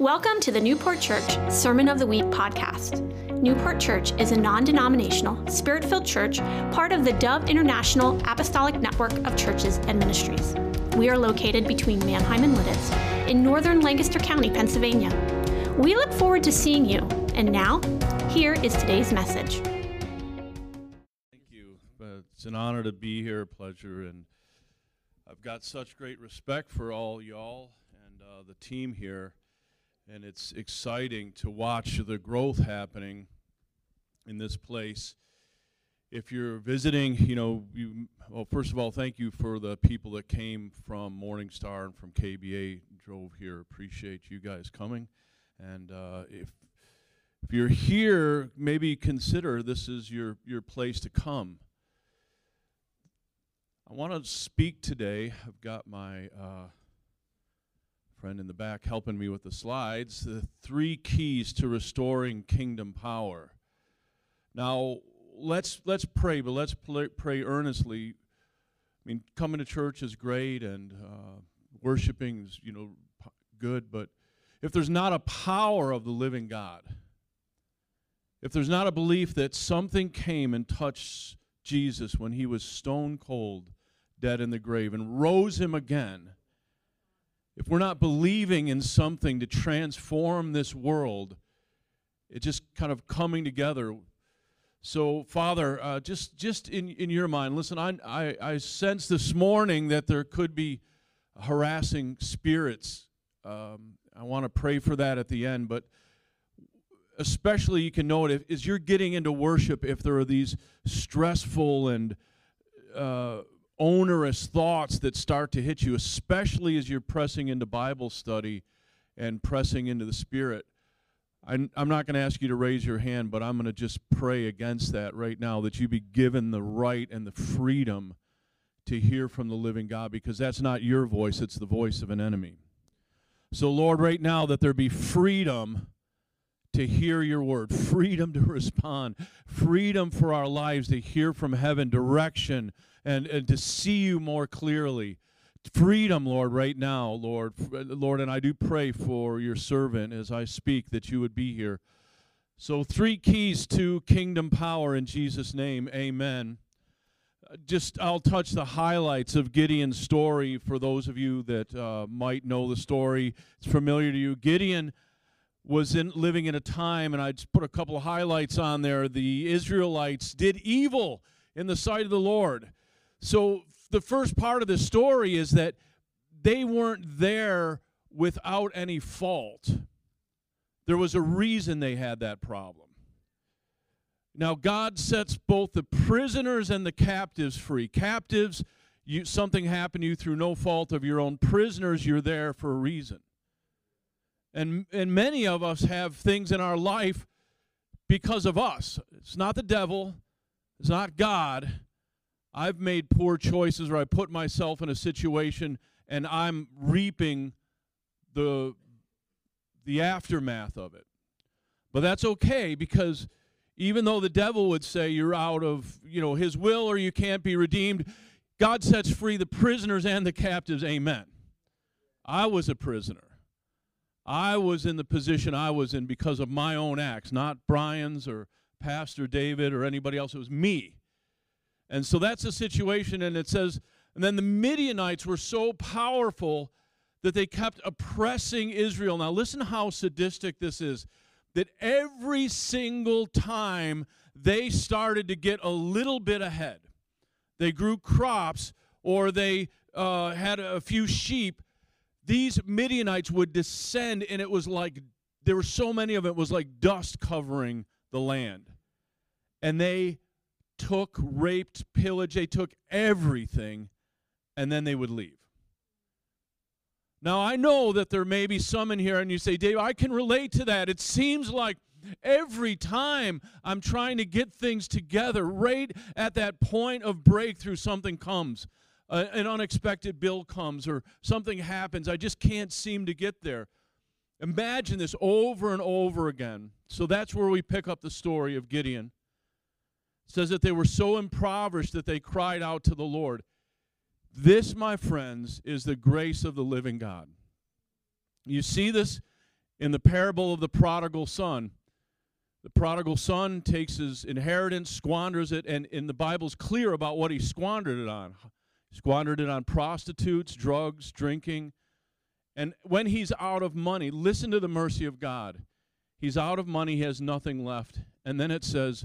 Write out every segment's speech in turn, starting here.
Welcome to the Newport Church Sermon of the Week podcast. Newport Church is a non denominational, spirit filled church, part of the Dove International Apostolic Network of Churches and Ministries. We are located between Manheim and Lititz in northern Lancaster County, Pennsylvania. We look forward to seeing you. And now, here is today's message. Thank you. Uh, it's an honor to be here, a pleasure, and I've got such great respect for all y'all and uh, the team here and it's exciting to watch the growth happening in this place. If you're visiting, you know, you well, first of all, thank you for the people that came from Morningstar and from KBA drove here. Appreciate you guys coming, and uh, if if you're here, maybe consider this is your your place to come. I want to speak today. I've got my uh, friend in the back helping me with the slides, the three keys to restoring kingdom power. Now, let's let's pray, but let's pray earnestly. I mean, coming to church is great, and uh, worshiping is you know good, but if there's not a power of the living God, if there's not a belief that something came and touched Jesus when he was stone cold, dead in the grave, and rose him again if we're not believing in something to transform this world, it's just kind of coming together. So, Father, uh, just just in, in your mind, listen, I, I, I sense this morning that there could be harassing spirits. Um, I want to pray for that at the end, but especially you can know it if, as you're getting into worship, if there are these stressful and uh, onerous thoughts that start to hit you, especially as you're pressing into Bible study and pressing into the Spirit. I'm, I'm not going to ask you to raise your hand, but I'm going to just pray against that right now that you be given the right and the freedom to hear from the living God because that's not your voice, it's the voice of an enemy. So, Lord, right now, that there be freedom to hear your word, freedom to respond, freedom for our lives to hear from heaven, direction, and, and to see you more clearly. Freedom, Lord, right now, Lord. Lord, and I do pray for your servant as I speak that you would be here. So, three keys to kingdom power in Jesus' name. Amen. Just, I'll touch the highlights of Gideon's story for those of you that uh, might know the story. It's familiar to you. Gideon was in, living in a time, and I just put a couple of highlights on there. The Israelites did evil in the sight of the Lord. So the first part of the story is that they weren't there without any fault. There was a reason they had that problem. Now, God sets both the prisoners and the captives free. Captives, you, something happened to you through no fault of your own. Prisoners, you're there for a reason. And, and many of us have things in our life because of us. It's not the devil, it's not God, I've made poor choices or I put myself in a situation and I'm reaping the the aftermath of it. But that's okay because even though the devil would say you're out of, you know, his will or you can't be redeemed, God sets free the prisoners and the captives. Amen. I was a prisoner. I was in the position I was in because of my own acts, not Brian's or Pastor David or anybody else. It was me. And so that's the situation. And it says, and then the Midianites were so powerful that they kept oppressing Israel. Now, listen how sadistic this is that every single time they started to get a little bit ahead, they grew crops or they uh, had a few sheep, these Midianites would descend, and it was like there were so many of it, it was like dust covering the land. And they took, raped, pillaged, they took everything, and then they would leave. Now, I know that there may be some in here, and you say, Dave, I can relate to that. It seems like every time I'm trying to get things together, right at that point of breakthrough, something comes. Uh, an unexpected bill comes or something happens. I just can't seem to get there. Imagine this over and over again. So that's where we pick up the story of Gideon says that they were so impoverished that they cried out to the Lord. This, my friends, is the grace of the living God. You see this in the parable of the prodigal son. The prodigal son takes his inheritance, squanders it, and, and the Bible's clear about what he squandered it on. He squandered it on prostitutes, drugs, drinking. And when he's out of money, listen to the mercy of God. He's out of money, he has nothing left. And then it says,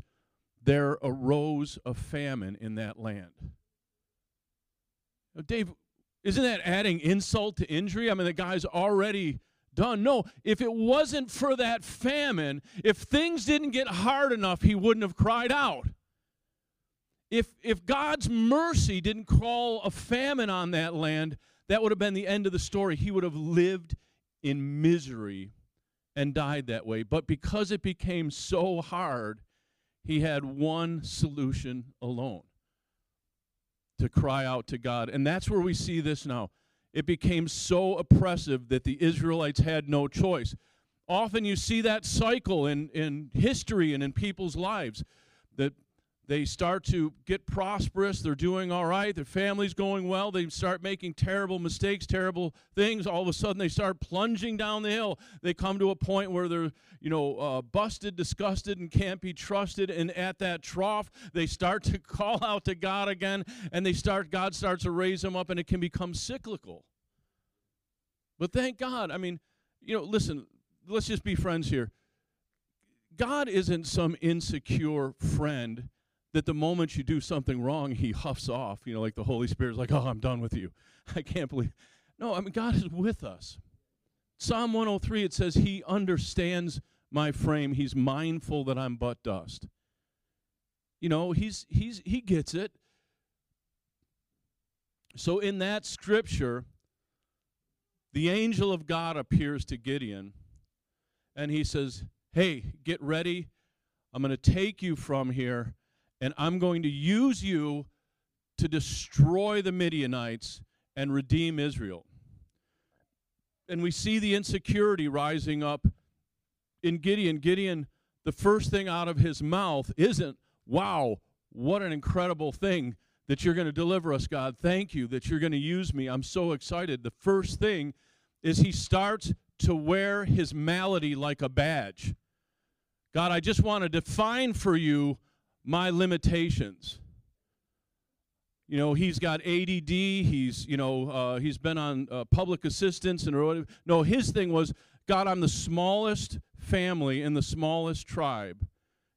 There arose a famine in that land. Now, Dave, isn't that adding insult to injury? I mean, the guy's already done. No, if it wasn't for that famine, if things didn't get hard enough, he wouldn't have cried out. If, if God's mercy didn't call a famine on that land, that would have been the end of the story. He would have lived in misery and died that way. But because it became so hard, he had one solution alone to cry out to God. And that's where we see this now. It became so oppressive that the Israelites had no choice. Often you see that cycle in, in history and in people's lives that they start to get prosperous. They're doing all right. Their family's going well. They start making terrible mistakes, terrible things. All of a sudden, they start plunging down the hill. They come to a point where they're, you know, uh, busted, disgusted, and can't be trusted. And at that trough, they start to call out to God again, and they start. God starts to raise them up, and it can become cyclical. But thank God. I mean, you know, listen. Let's just be friends here. God isn't some insecure friend that the moment you do something wrong, he huffs off, you know, like the Holy Spirit's like, oh, I'm done with you. I can't believe. No, I mean, God is with us. Psalm 103, it says, He understands my frame. He's mindful that I'm but dust. You know, he's, he's, he gets it. So in that scripture, the angel of God appears to Gideon and he says, Hey, get ready. I'm going to take you from here and I'm going to use you to destroy the Midianites and redeem Israel. And we see the insecurity rising up in Gideon. Gideon, the first thing out of his mouth isn't, wow, what an incredible thing that you're going to deliver us, God. Thank you that you're going to use me. I'm so excited. The first thing is he starts to wear his malady like a badge. God, I just want to define for you my limitations. You know, he's got ADD. He's, you know, uh, he's been on uh, public assistance and whatever. no. His thing was, God, I'm the smallest family in the smallest tribe,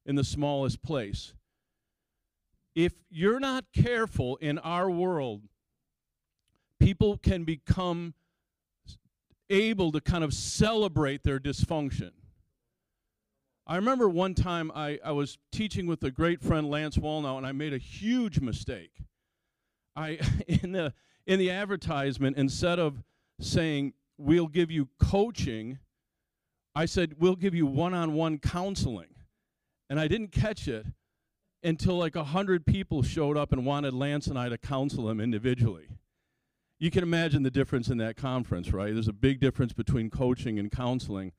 in the smallest place. If you're not careful in our world, people can become able to kind of celebrate their dysfunction. I remember one time I, I was teaching with a great friend Lance Wallnau, and I made a huge mistake. I in the in the advertisement, instead of saying we'll give you coaching, I said we'll give you one-on-one counseling, and I didn't catch it until like a hundred people showed up and wanted Lance and I to counsel them individually. You can imagine the difference in that conference, right? There's a big difference between coaching and counseling.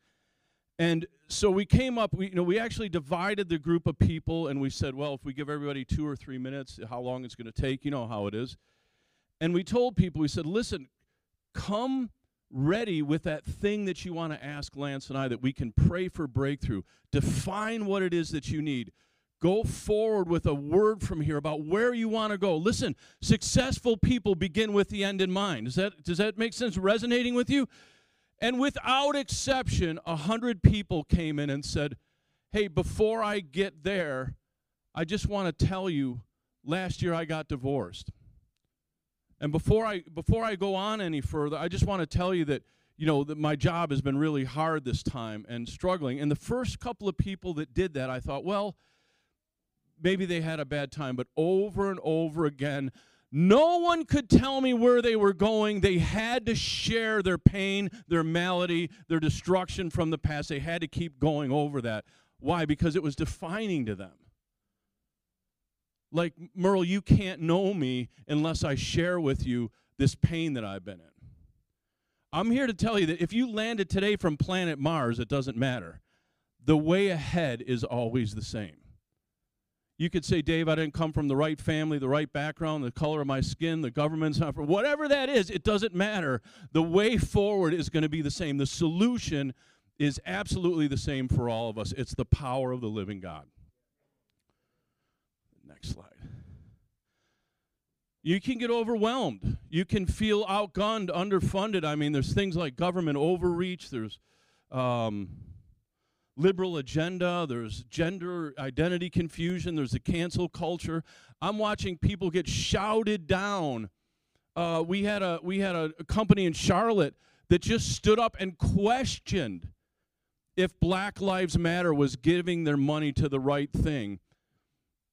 And so we came up, we, you know, we actually divided the group of people and we said, well, if we give everybody two or three minutes, how long it's going to take, you know how it is. And we told people, we said, listen, come ready with that thing that you want to ask Lance and I that we can pray for breakthrough. Define what it is that you need. Go forward with a word from here about where you want to go. Listen, successful people begin with the end in mind. Does that, does that make sense resonating with you? And without exception, a hundred people came in and said, Hey, before I get there, I just want to tell you last year I got divorced. And before I before I go on any further, I just want to tell you that you know that my job has been really hard this time and struggling. And the first couple of people that did that, I thought, well, maybe they had a bad time, but over and over again, no one could tell me where they were going. They had to share their pain, their malady, their destruction from the past. They had to keep going over that. Why? Because it was defining to them. Like, Merle, you can't know me unless I share with you this pain that I've been in. I'm here to tell you that if you landed today from planet Mars, it doesn't matter. The way ahead is always the same. You could say, Dave, I didn't come from the right family, the right background, the color of my skin, the government's not for whatever that is, it doesn't matter. The way forward is going to be the same. The solution is absolutely the same for all of us. It's the power of the living God. Next slide. You can get overwhelmed. You can feel outgunned, underfunded. I mean, there's things like government overreach, there's um, liberal agenda, there's gender identity confusion, there's a cancel culture. I'm watching people get shouted down. Uh, we had a we had a, a company in Charlotte that just stood up and questioned if Black Lives Matter was giving their money to the right thing.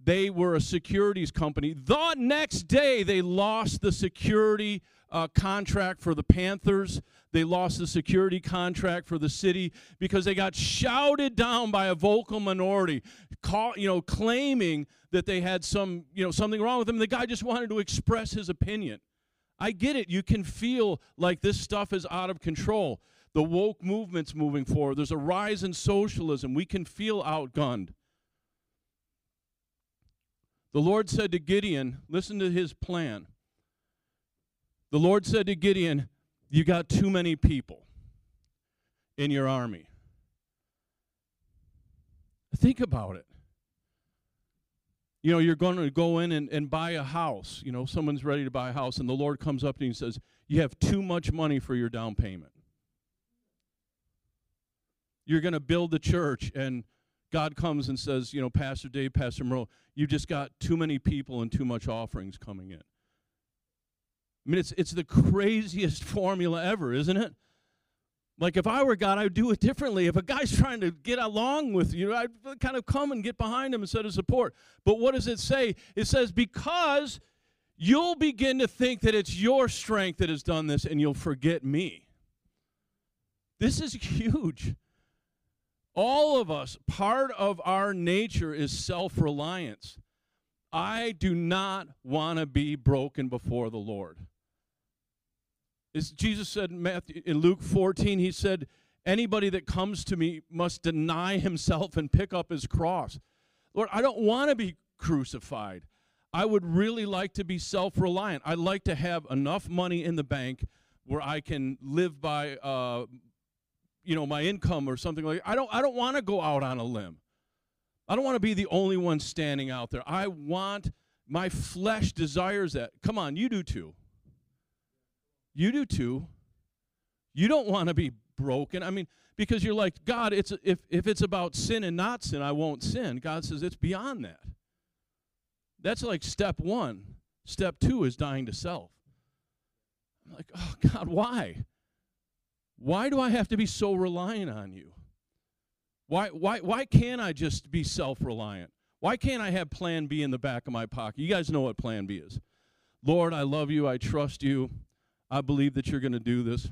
They were a securities company. The next day, they lost the security uh, contract for the Panthers. They lost the security contract for the city because they got shouted down by a vocal minority, call, you know, claiming that they had some, you know, something wrong with them. The guy just wanted to express his opinion. I get it. You can feel like this stuff is out of control. The woke movement's moving forward. There's a rise in socialism. We can feel outgunned. The Lord said to Gideon, listen to his plan. The Lord said to Gideon, You got too many people in your army. Think about it. You know, you're going to go in and, and buy a house. You know, someone's ready to buy a house, and the Lord comes up to you and says, You have too much money for your down payment. You're going to build the church, and God comes and says, You know, Pastor Dave, Pastor Merle, you just got too many people and too much offerings coming in. I mean, it's, it's the craziest formula ever, isn't it? Like if I were God, I'd do it differently. If a guy's trying to get along with you, I'd kind of come and get behind him instead of support. But what does it say? It says, because you'll begin to think that it's your strength that has done this and you'll forget me. This is huge. All of us, part of our nature is self reliance. I do not want to be broken before the Lord. As Jesus said in, Matthew, in Luke 14, he said, Anybody that comes to me must deny himself and pick up his cross. Lord, I don't want to be crucified. I would really like to be self reliant. I'd like to have enough money in the bank where I can live by, uh, you know, my income or something like. That. I don't. I don't want to go out on a limb. I don't want to be the only one standing out there. I want my flesh desires that. Come on, you do too. You do too. You don't want to be broken. I mean, because you're like, God, it's if, if it's about sin and not sin, I won't sin. God says it's beyond that. That's like step one. Step two is dying to self. I'm like, oh God, why? Why do I have to be so reliant on you? Why, why, why can't I just be self reliant? Why can't I have plan B in the back of my pocket? You guys know what plan B is. Lord, I love you. I trust you. I believe that you're going to do this.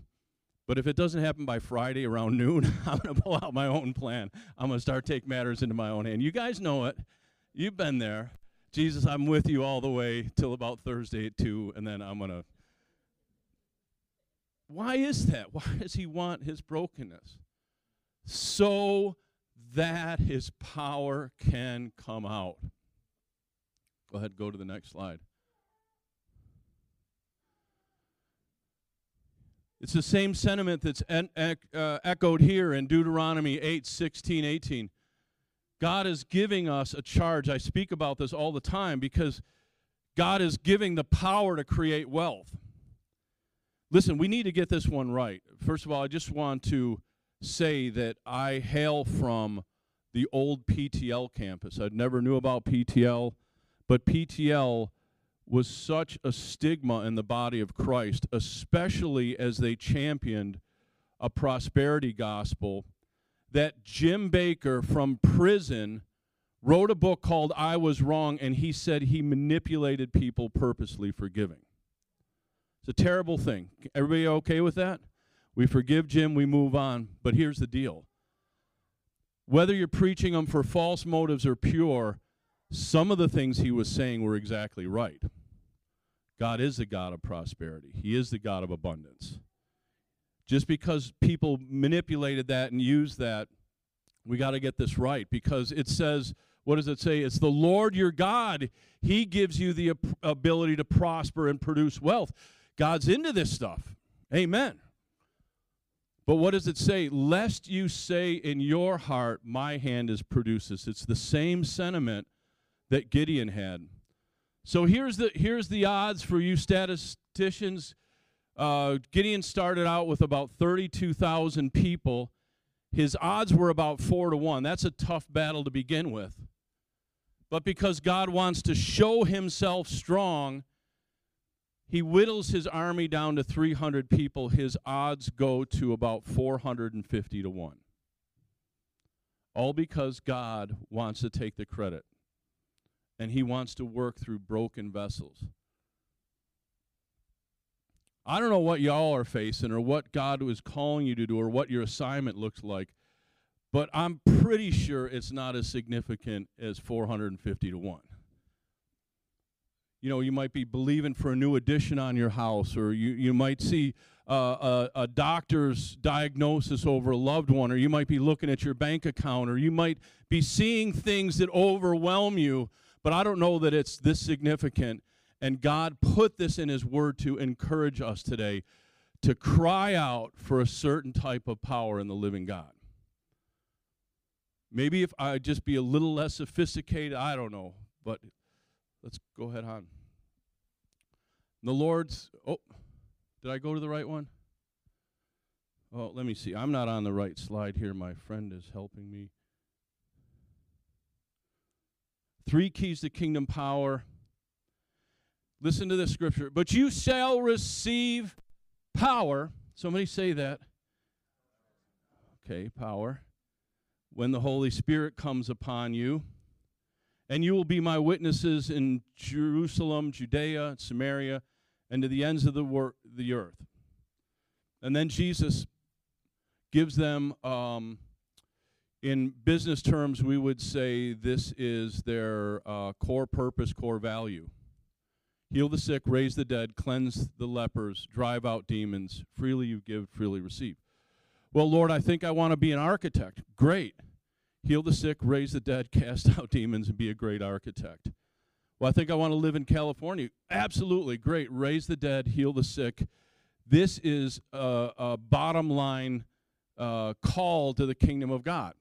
But if it doesn't happen by Friday around noon, I'm going to pull out my own plan. I'm going to start take matters into my own hand. You guys know it. You've been there. Jesus, I'm with you all the way till about Thursday at 2, and then I'm going to. Why is that? Why does he want his brokenness? So that his power can come out. Go ahead, go to the next slide. It's the same sentiment that's en- uh, echoed here in Deuteronomy 8 16, 18. God is giving us a charge. I speak about this all the time because God is giving the power to create wealth. Listen, we need to get this one right. First of all, I just want to say that I hail from the old PTL campus. I never knew about PTL, but PTL was such a stigma in the body of Christ, especially as they championed a prosperity gospel, that Jim Bakker from prison wrote a book called I Was Wrong, and he said he manipulated people purposely for giving. It's a terrible thing. Everybody okay with that? We forgive Jim, we move on. But here's the deal whether you're preaching them for false motives or pure, some of the things he was saying were exactly right. God is the God of prosperity, He is the God of abundance. Just because people manipulated that and used that, we got to get this right because it says, what does it say? It's the Lord your God. He gives you the ability to prosper and produce wealth. God's into this stuff. Amen. But what does it say? Lest you say in your heart, My hand is produces. It's the same sentiment that Gideon had. So here's the here's the odds for you statisticians. Uh, Gideon started out with about 32,000 people. His odds were about four to one. That's a tough battle to begin with. But because God wants to show himself strong, he whittles his army down to 300 people. His odds go to about 450 to 1. All because God wants to take the credit and he wants to work through broken vessels. I don't know what y'all are facing or what God was calling you to do or what your assignment looks like, but I'm pretty sure it's not as significant as 450 to 1 you know, you might be believing for a new addition on your house, or you, you might see uh, a, a doctor's diagnosis over a loved one, or you might be looking at your bank account, or you might be seeing things that overwhelm you, but I don't know that it's this significant. And God put this in His Word to encourage us today to cry out for a certain type of power in the living God. Maybe if I just be a little less sophisticated, I don't know, but Let's go ahead on. The Lord's, oh, did I go to the right one? Oh, let me see. I'm not on the right slide here. My friend is helping me. Three keys to kingdom power. Listen to this scripture. But you shall receive power. Somebody say that. Okay, power. When the Holy Spirit comes upon you. And you will be my witnesses in Jerusalem, Judea, Samaria, and to the ends of the, wor- the earth. And then Jesus gives them, um, in business terms, we would say this is their uh, core purpose, core value. Heal the sick, raise the dead, cleanse the lepers, drive out demons. Freely you give, freely receive. Well, Lord, I think I want to be an architect. Great heal the sick, raise the dead, cast out demons, and be a great architect. Well, I think I want to live in California. Absolutely, great. Raise the dead, heal the sick. This is a, a bottom line uh, call to the kingdom of God.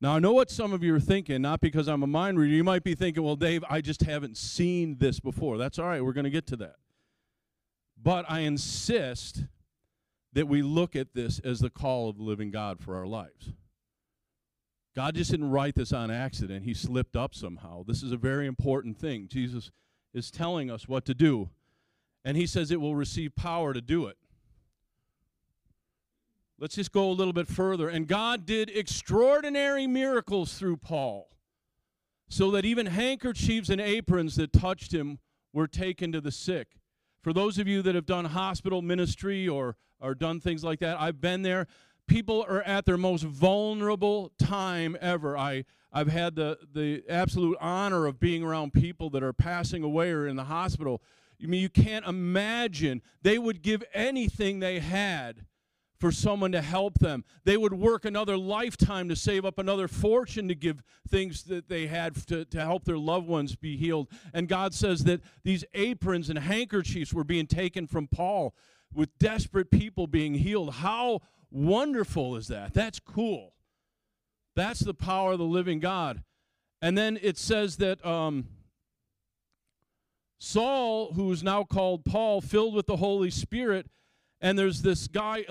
Now, I know what some of you are thinking, not because I'm a mind reader. You might be thinking, well, Dave, I just haven't seen this before. That's all right, we're going to get to that. But I insist that we look at this as the call of the living God for our lives. God just didn't write this on accident. He slipped up somehow. This is a very important thing. Jesus is telling us what to do, and he says it will receive power to do it. Let's just go a little bit further. And God did extraordinary miracles through Paul, so that even handkerchiefs and aprons that touched him were taken to the sick. For those of you that have done hospital ministry or, or done things like that, I've been there people are at their most vulnerable time ever. I, I've had the, the absolute honor of being around people that are passing away or in the hospital. I mean, you can't imagine. They would give anything they had for someone to help them. They would work another lifetime to save up another fortune to give things that they had to, to help their loved ones be healed. And God says that these aprons and handkerchiefs were being taken from Paul with desperate people being healed. How wonderful is that? That's cool. That's the power of the living God. And then it says that um, Saul, who is now called Paul, filled with the Holy Spirit, and there's this guy,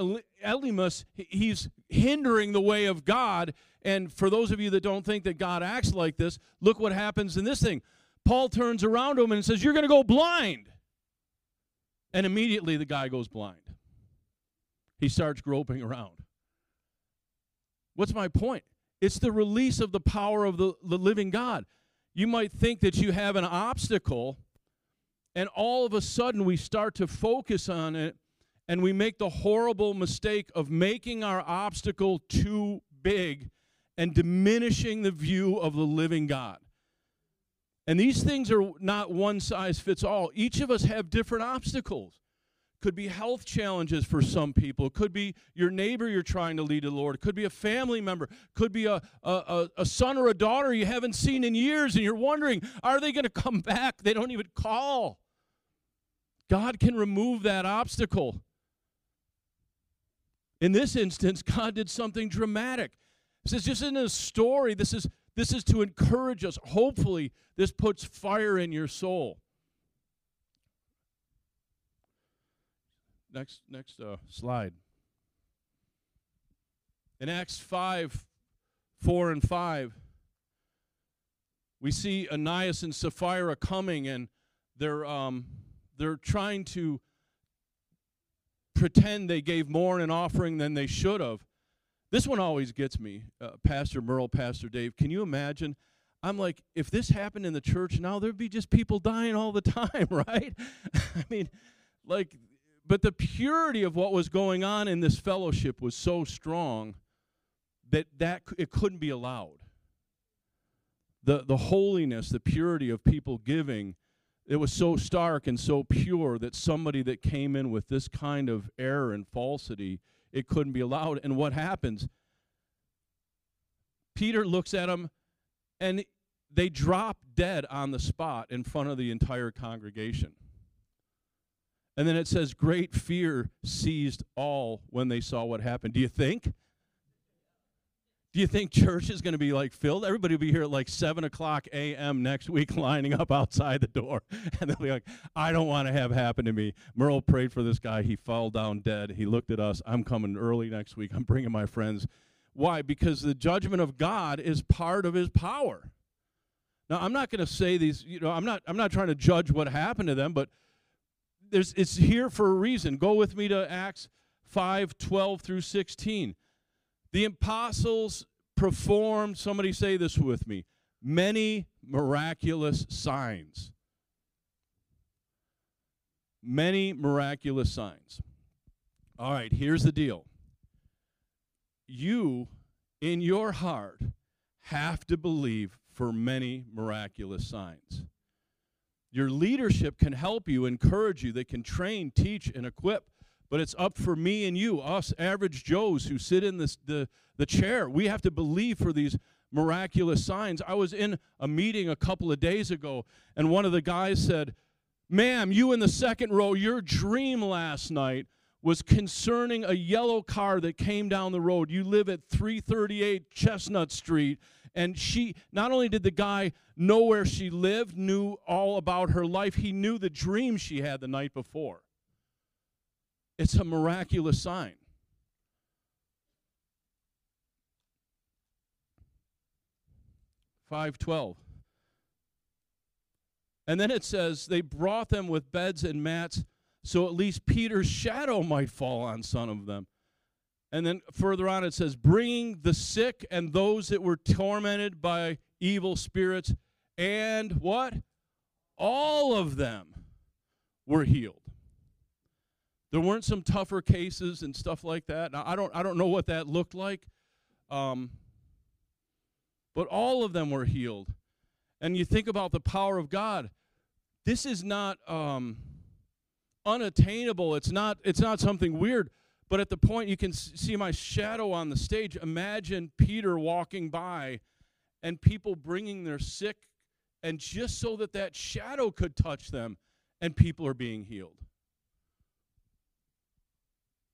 Elymas, he's hindering the way of God. And for those of you that don't think that God acts like this, look what happens in this thing. Paul turns around to him and says, You're going to go blind. And immediately the guy goes blind he starts groping around. What's my point? It's the release of the power of the, the living God. You might think that you have an obstacle, and all of a sudden we start to focus on it, and we make the horrible mistake of making our obstacle too big and diminishing the view of the living God. And these things are not one size fits all. Each of us have different obstacles. Could be health challenges for some people. Could be your neighbor you're trying to lead to the lord. Could be a family member. Could be a, a, a son or a daughter you haven't seen in years and you're wondering are they going to come back? They don't even call. God can remove that obstacle In this instance, God did something dramatic. This is just in a story. This is this is to encourage us. Hopefully, this puts fire in your soul. Next, next uh, slide. In Acts 5, 4 and 5, we see Ananias and Sapphira coming, and they're, um, they're trying to pretend they gave more in an offering than they should have. This one always gets me, uh, Pastor Merle, Pastor Dave. Can you imagine? I'm like, if this happened in the church now, there'd be just people dying all the time, right? I mean, like, but the purity of what was going on in this fellowship was so strong that that it couldn't be allowed. The the holiness, the purity of people giving, it was so stark and so pure that somebody that came in with this kind of error and falsity it couldn't be allowed. And what happens? Peter looks at them and they drop dead on the spot in front of the entire congregation. And then it says, Great fear seized all when they saw what happened. Do you think? Do you think church is going to be like filled? Everybody will be here at like 7 o'clock a.m. next week lining up outside the door. And they'll be like, I don't want to have happen to me. Merle prayed for this guy. He fell down dead. He looked at us. I'm coming early next week. I'm bringing my friends. Why? Because the judgment of God is part of his power. Now, I'm not going to say these, you know, I'm not, I'm not trying to judge what happened to them, but there's, it's here for a reason. Go with me to Acts 5 12 through 16. The apostles performed, somebody say this with me, many miraculous signs. Many miraculous signs. All right, here's the deal. You, in your heart, have to believe for many miraculous signs. Your leadership can help you, encourage you, they can train, teach, and equip but it's up for me and you, us average Joes who sit in this, the, the chair. We have to believe for these miraculous signs. I was in a meeting a couple of days ago, and one of the guys said, Ma'am, you in the second row, your dream last night was concerning a yellow car that came down the road. You live at 338 Chestnut Street. And she, not only did the guy know where she lived, knew all about her life, he knew the dream she had the night before. It's a miraculous sign. Five twelve. And then it says they brought them with beds and mats, so at least Peter's shadow might fall on some of them. And then further on it says, bringing the sick and those that were tormented by evil spirits, and what? All of them were healed. There weren't some tougher cases and stuff like that. Now, I don't, I don't know what that looked like, um, but all of them were healed. And you think about the power of God. This is not um, unattainable. It's not, it's not something weird. But at the point you can see my shadow on the stage, imagine Peter walking by and people bringing their sick, and just so that that shadow could touch them, and people are being healed.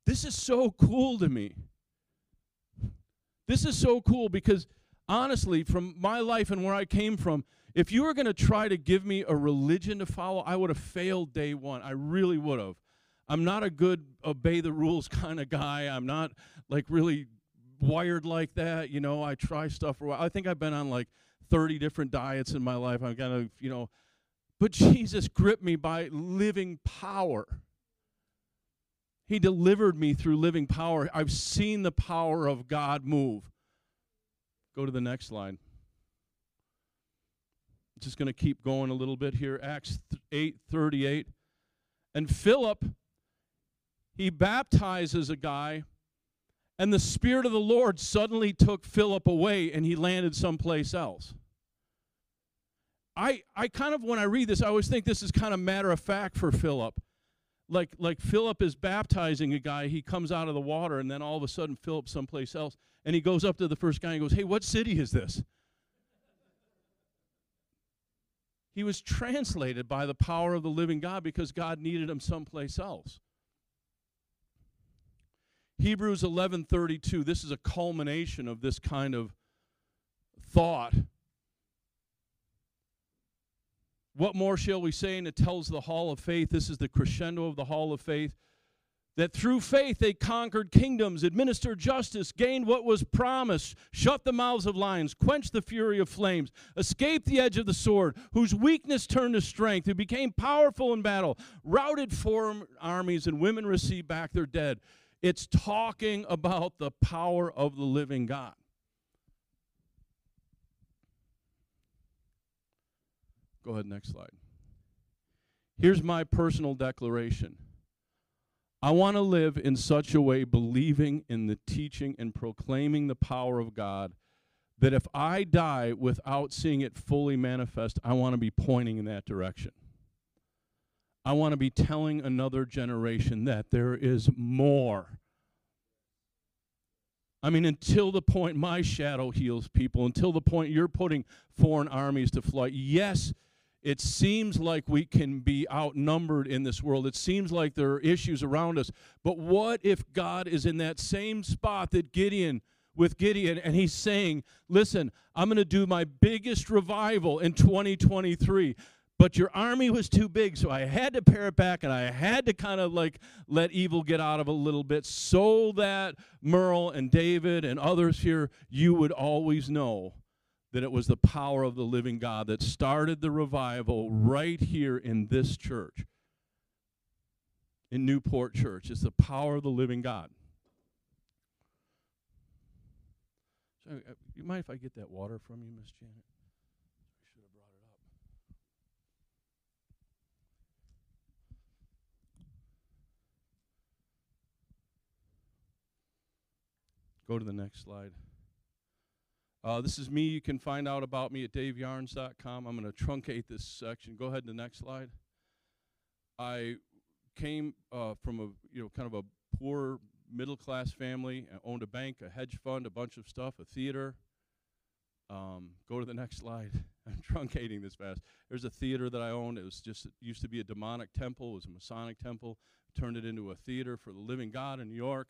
This is so cool to me. This is so cool because honestly, from my life and where I came from, if you were going to try to give me a religion to follow, I would have failed day one. I really would have. I'm not a good obey the rules kind of guy. I'm not like really wired like that. You know, I try stuff for a while. I think I've been on like 30 different diets in my life. I'm kind of, you know, but Jesus gripped me by living power. He delivered me through living power. I've seen the power of God move. Go to the next slide. Just going to keep going a little bit here. Acts 8 38. And Philip, he baptizes a guy, and the Spirit of the Lord suddenly took Philip away and he landed someplace else. I, I kind of, when I read this, I always think this is kind of matter of fact for Philip like like Philip is baptizing a guy, he comes out of the water, and then all of a sudden Philip someplace else, and he goes up to the first guy and goes, "Hey, what city is this?" He was translated by the power of the living God because God needed him someplace else. Hebrews 11:32 this is a culmination of this kind of thought. What more shall we say? And it tells the hall of faith. This is the crescendo of the hall of faith that through faith they conquered kingdoms, administered justice, gained what was promised, shut the mouths of lions, quenched the fury of flames, escaped the edge of the sword, whose weakness turned to strength, who became powerful in battle, routed foreign armies, and women received back their dead. It's talking about the power of the living God. Go ahead, next slide. Here's my personal declaration I want to live in such a way, believing in the teaching and proclaiming the power of God, that if I die without seeing it fully manifest, I want to be pointing in that direction. I want to be telling another generation that there is more. I mean, until the point my shadow heals people, until the point you're putting foreign armies to flight, yes, it seems like we can be outnumbered in this world. It seems like there are issues around us. But what if God is in that same spot that Gideon with Gideon and he's saying, "Listen, I'm going to do my biggest revival in 2023." But your army was too big, so I had to pare it back and I had to kind of like let evil get out of a little bit so that Merle and David and others here, you would always know that it was the power of the living God that started the revival right here in this church, in Newport Church. It's the power of the living God. So, uh, you mind if I get that water from you, Miss Janet? I should have brought it up. Go to the next slide. Uh, this is me. You can find out about me at daveyarnes.com. I'm going to truncate this section. Go ahead to the next slide. I came uh, from a you know kind of a poor middle class family. I owned a bank, a hedge fund, a bunch of stuff, a theater. Um, go to the next slide. I'm truncating this fast. There's a theater that I owned. It was just it used to be a demonic temple. It was a Masonic temple. Turned it into a theater for the living God in New York.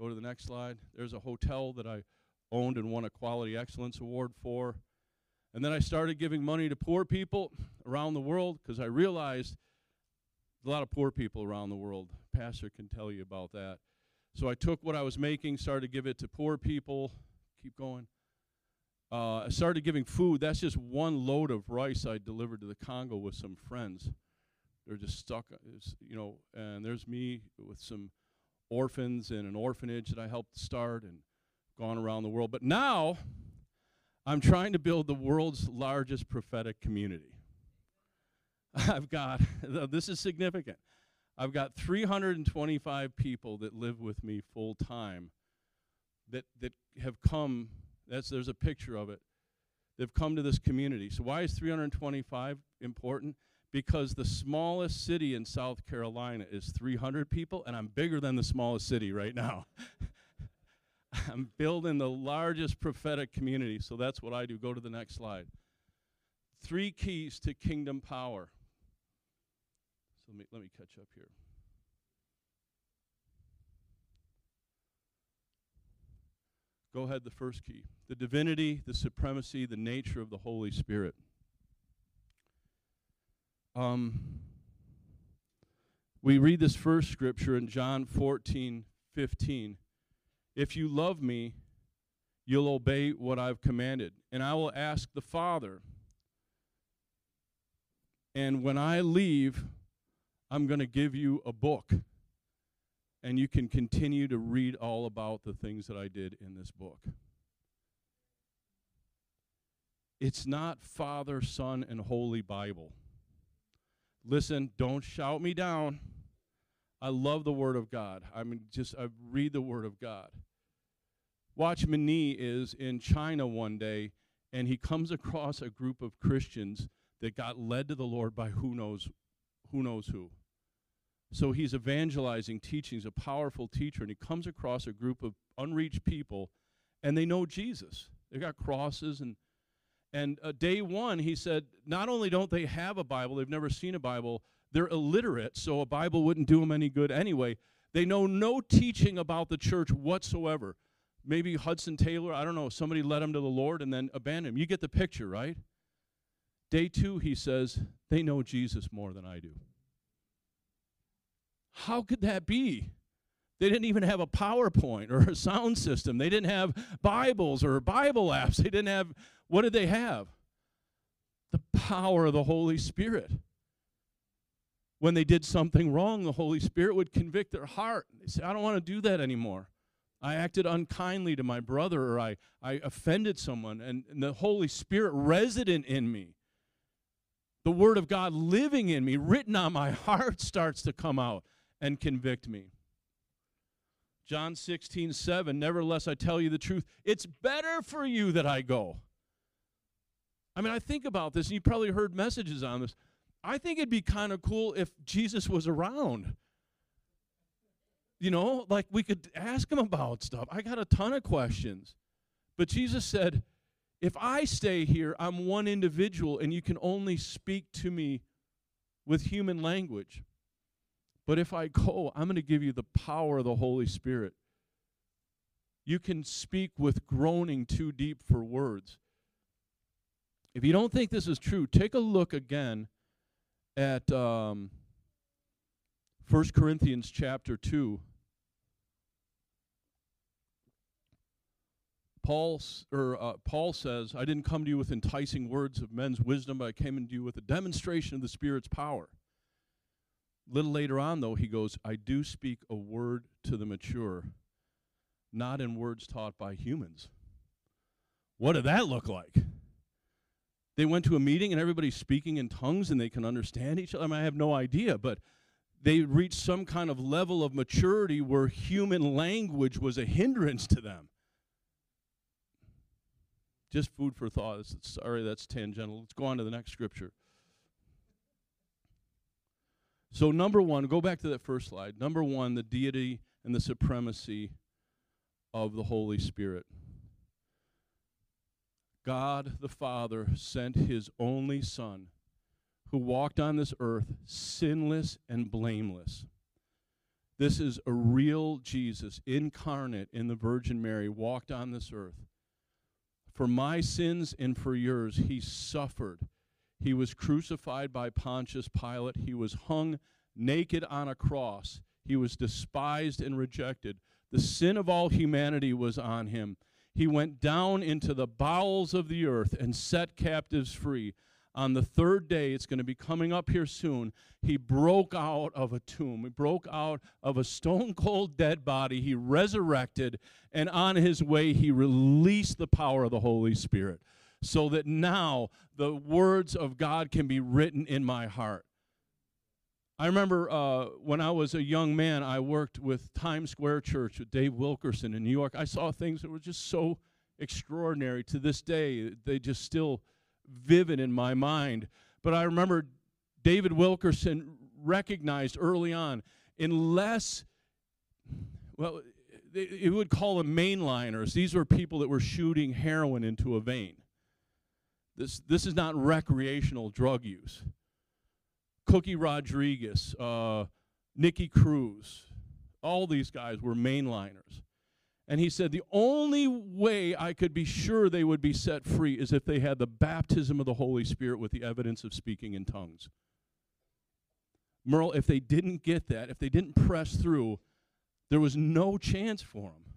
Go to the next slide. There's a hotel that I owned and won a Quality Excellence Award for. And then I started giving money to poor people around the world because I realized a lot of poor people around the world. Pastor can tell you about that. So I took what I was making, started to give it to poor people. Keep going. Uh, I started giving food. That's just one load of rice I delivered to the Congo with some friends. They're just stuck, you know. And there's me with some orphans in an orphanage that I helped start, and gone around the world. But now I'm trying to build the world's largest prophetic community. I've got, this is significant. I've got 325 people that live with me full time that, that have come, that's, there's a picture of it, they've come to this community. So, why is 325 important? Because the smallest city in South Carolina is 300 people, and I'm bigger than the smallest city right now. I'm building the largest prophetic community. So that's what I do. Go to the next slide. Three keys to kingdom power. So let me, let me catch up here. Go ahead, the first key the divinity, the supremacy, the nature of the Holy Spirit. Um, we read this first scripture in John 14 15. If you love me, you'll obey what I've commanded. And I will ask the Father. And when I leave, I'm going to give you a book. And you can continue to read all about the things that I did in this book. It's not Father, Son, and Holy Bible. Listen, don't shout me down. I love the Word of God. I mean, just I read the Word of God. Watchman Nee is in China one day, and he comes across a group of Christians that got led to the Lord by who knows, who knows who. So he's evangelizing, teaching. He's a powerful teacher, and he comes across a group of unreached people, and they know Jesus. They've got crosses and and uh, day one, he said, not only don't they have a Bible, they've never seen a Bible, they're illiterate, so a Bible wouldn't do them any good anyway. They know no teaching about the church whatsoever. Maybe Hudson Taylor, I don't know, somebody led him to the Lord and then abandoned him. You get the picture, right? Day two, he says, they know Jesus more than I do. How could that be? They didn't even have a PowerPoint or a sound system. They didn't have Bibles or Bible apps. They didn't have, what did they have? The power of the Holy Spirit. When they did something wrong, the Holy Spirit would convict their heart. They say, I don't want to do that anymore. I acted unkindly to my brother or I, I offended someone, and, and the Holy Spirit resident in me. The Word of God living in me, written on my heart, starts to come out and convict me. John 16, 7, nevertheless I tell you the truth, it's better for you that I go. I mean, I think about this, and you probably heard messages on this. I think it'd be kind of cool if Jesus was around. You know, like we could ask him about stuff. I got a ton of questions. But Jesus said, if I stay here, I'm one individual, and you can only speak to me with human language. But if I go, I'm going to give you the power of the Holy Spirit. You can speak with groaning too deep for words. If you don't think this is true, take a look again at um, 1 Corinthians chapter 2. Paul, or, uh, Paul says, I didn't come to you with enticing words of men's wisdom, but I came to you with a demonstration of the Spirit's power. A little later on, though, he goes, I do speak a word to the mature, not in words taught by humans. What did that look like? They went to a meeting and everybody's speaking in tongues and they can understand each other. I, mean, I have no idea, but they reached some kind of level of maturity where human language was a hindrance to them. Just food for thought. Sorry, that's tangential. Let's go on to the next scripture. So, number one, go back to that first slide. Number one, the deity and the supremacy of the Holy Spirit. God the Father sent his only Son, who walked on this earth sinless and blameless. This is a real Jesus, incarnate in the Virgin Mary, walked on this earth. For my sins and for yours, he suffered. He was crucified by Pontius Pilate. He was hung naked on a cross. He was despised and rejected. The sin of all humanity was on him. He went down into the bowels of the earth and set captives free. On the third day, it's going to be coming up here soon, he broke out of a tomb. He broke out of a stone cold dead body. He resurrected, and on his way, he released the power of the Holy Spirit so that now the words of God can be written in my heart. I remember uh, when I was a young man, I worked with Times Square Church with Dave Wilkerson in New York. I saw things that were just so extraordinary. To this day, they just still vivid in my mind. But I remember David Wilkerson recognized early on, unless, well, it would call them mainliners. These were people that were shooting heroin into a vein. This, this is not recreational drug use. Cookie Rodriguez, uh, Nicky Cruz, all these guys were mainliners. And he said, The only way I could be sure they would be set free is if they had the baptism of the Holy Spirit with the evidence of speaking in tongues. Merle, if they didn't get that, if they didn't press through, there was no chance for them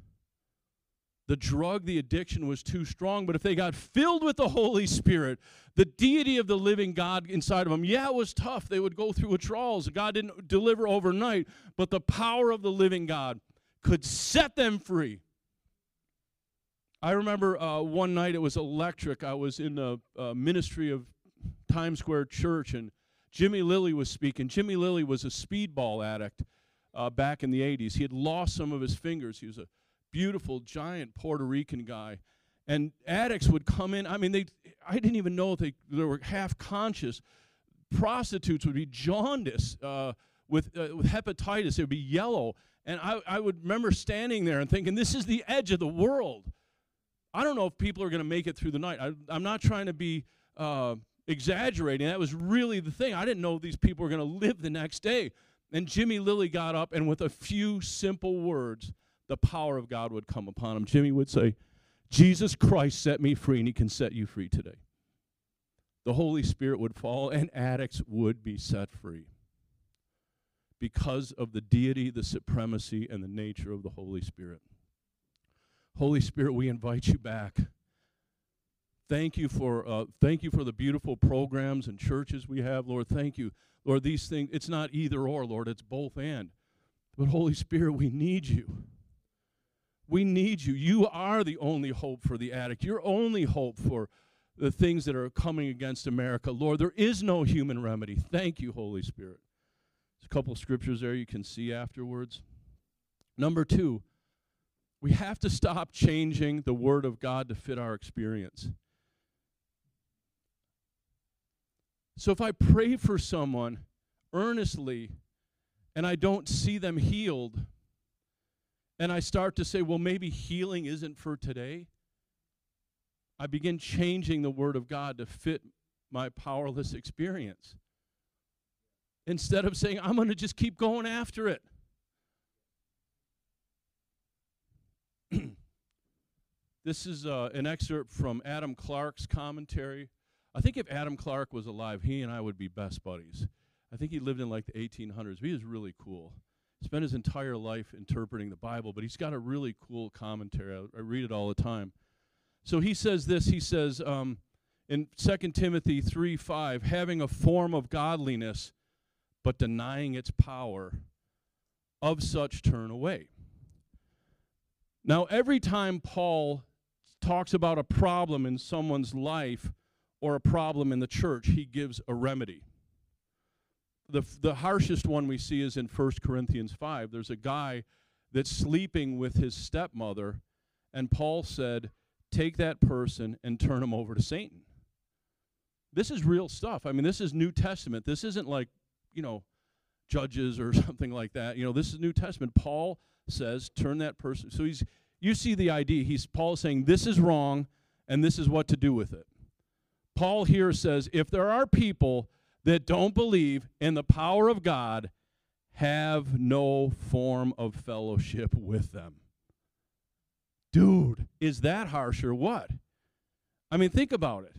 the drug, the addiction was too strong. But if they got filled with the Holy Spirit, the deity of the living God inside of them, yeah, it was tough. They would go through withdrawals. God didn't deliver overnight, but the power of the living God could set them free. I remember uh, one night it was electric. I was in the uh, ministry of Times Square Church, and Jimmy Lilly was speaking. Jimmy Lilly was a speedball addict uh, back in the 80s. He had lost some of his fingers. He was a beautiful, giant Puerto Rican guy. And addicts would come in. I mean, they, I didn't even know they, they were half conscious. Prostitutes would be jaundiced uh, with, uh, with hepatitis, it would be yellow. And I, I would remember standing there and thinking, this is the edge of the world. I don't know if people are going to make it through the night. I, am not trying to be uh, exaggerating. That was really the thing. I didn't know these people were going to live the next day. And Jimmy Lilly got up, and with a few simple words, the power of God would come upon him. Jimmy would say, Jesus Christ set me free, and he can set you free today. The Holy Spirit would fall, and addicts would be set free because of the deity, the supremacy, and the nature of the Holy Spirit. Holy Spirit, we invite you back. Thank you for uh, thank you for the beautiful programs and churches we have, Lord. Thank you, Lord. These things it's not either or, Lord. It's both and. But Holy Spirit, we need you. We need you. You are the only hope for the addict. You're only hope for the things that are coming against America. Lord, there is no human remedy. Thank you, Holy Spirit. There's a couple scriptures there you can see afterwards. Number two, we have to stop changing the Word of God to fit our experience. So if I pray for someone earnestly and I don't see them healed, and I start to say, well, maybe healing isn't for today, I begin changing the Word of God to fit my powerless experience. Instead of saying, I'm going to just keep going after it. this is uh, an excerpt from Adam Clarke's commentary. I think if Adam Clarke was alive, he and I would be best buddies. I think he lived in like the 1800s. He was really cool. Spent his entire life interpreting the Bible, but he's got a really cool commentary. I, I read it all the time. So he says this. He says um, in 2 Timothy 3 5, having a form of godliness, but denying its power, of such turn away. Now, every time Paul talks about a problem in someone's life or a problem in the church, he gives a remedy. The, the harshest one we see is in 1 Corinthians 5. There's a guy that's sleeping with his stepmother, and Paul said, take that person and turn him over to Satan. This is real stuff. I mean, this is New Testament. This isn't like, you know, Judges or something like that. You know, this is New Testament. Paul says, turn that person. So he's, you see the idea. He's Paul saying this is wrong, and this is what to do with it. Paul here says, if there are people that don't believe in the power of God, have no form of fellowship with them. Dude, is that harsh or what? I mean, think about it.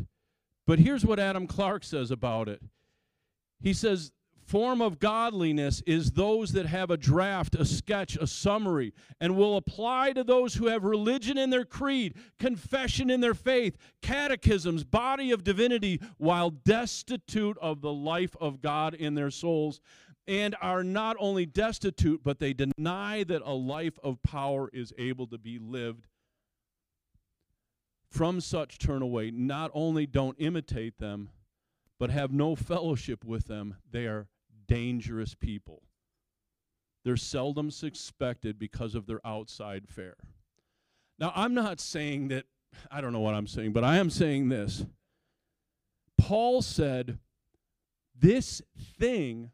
But here's what Adam Clarke says about it. He says, form of godliness is those that have a draft, a sketch, a summary, and will apply to those who have religion in their creed, confession in their faith, catechisms, body of divinity, while destitute of the life of God in their souls, and are not only destitute, but they deny that a life of power is able to be lived. From such turn away. Not only don't imitate them, but have no fellowship with them. They are dangerous people. They're seldom suspected because of their outside fare. Now, I'm not saying that, I don't know what I'm saying, but I am saying this. Paul said, This thing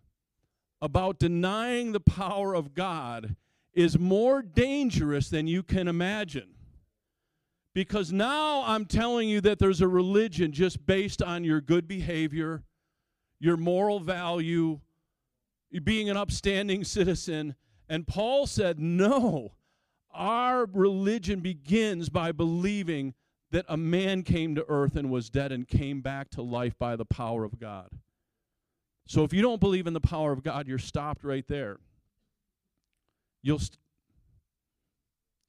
about denying the power of God is more dangerous than you can imagine. Because now I'm telling you that there's a religion just based on your good behavior, your moral value, being an upstanding citizen. And Paul said, no, our religion begins by believing that a man came to earth and was dead and came back to life by the power of God. So if you don't believe in the power of God, you're stopped right there. You'll. St-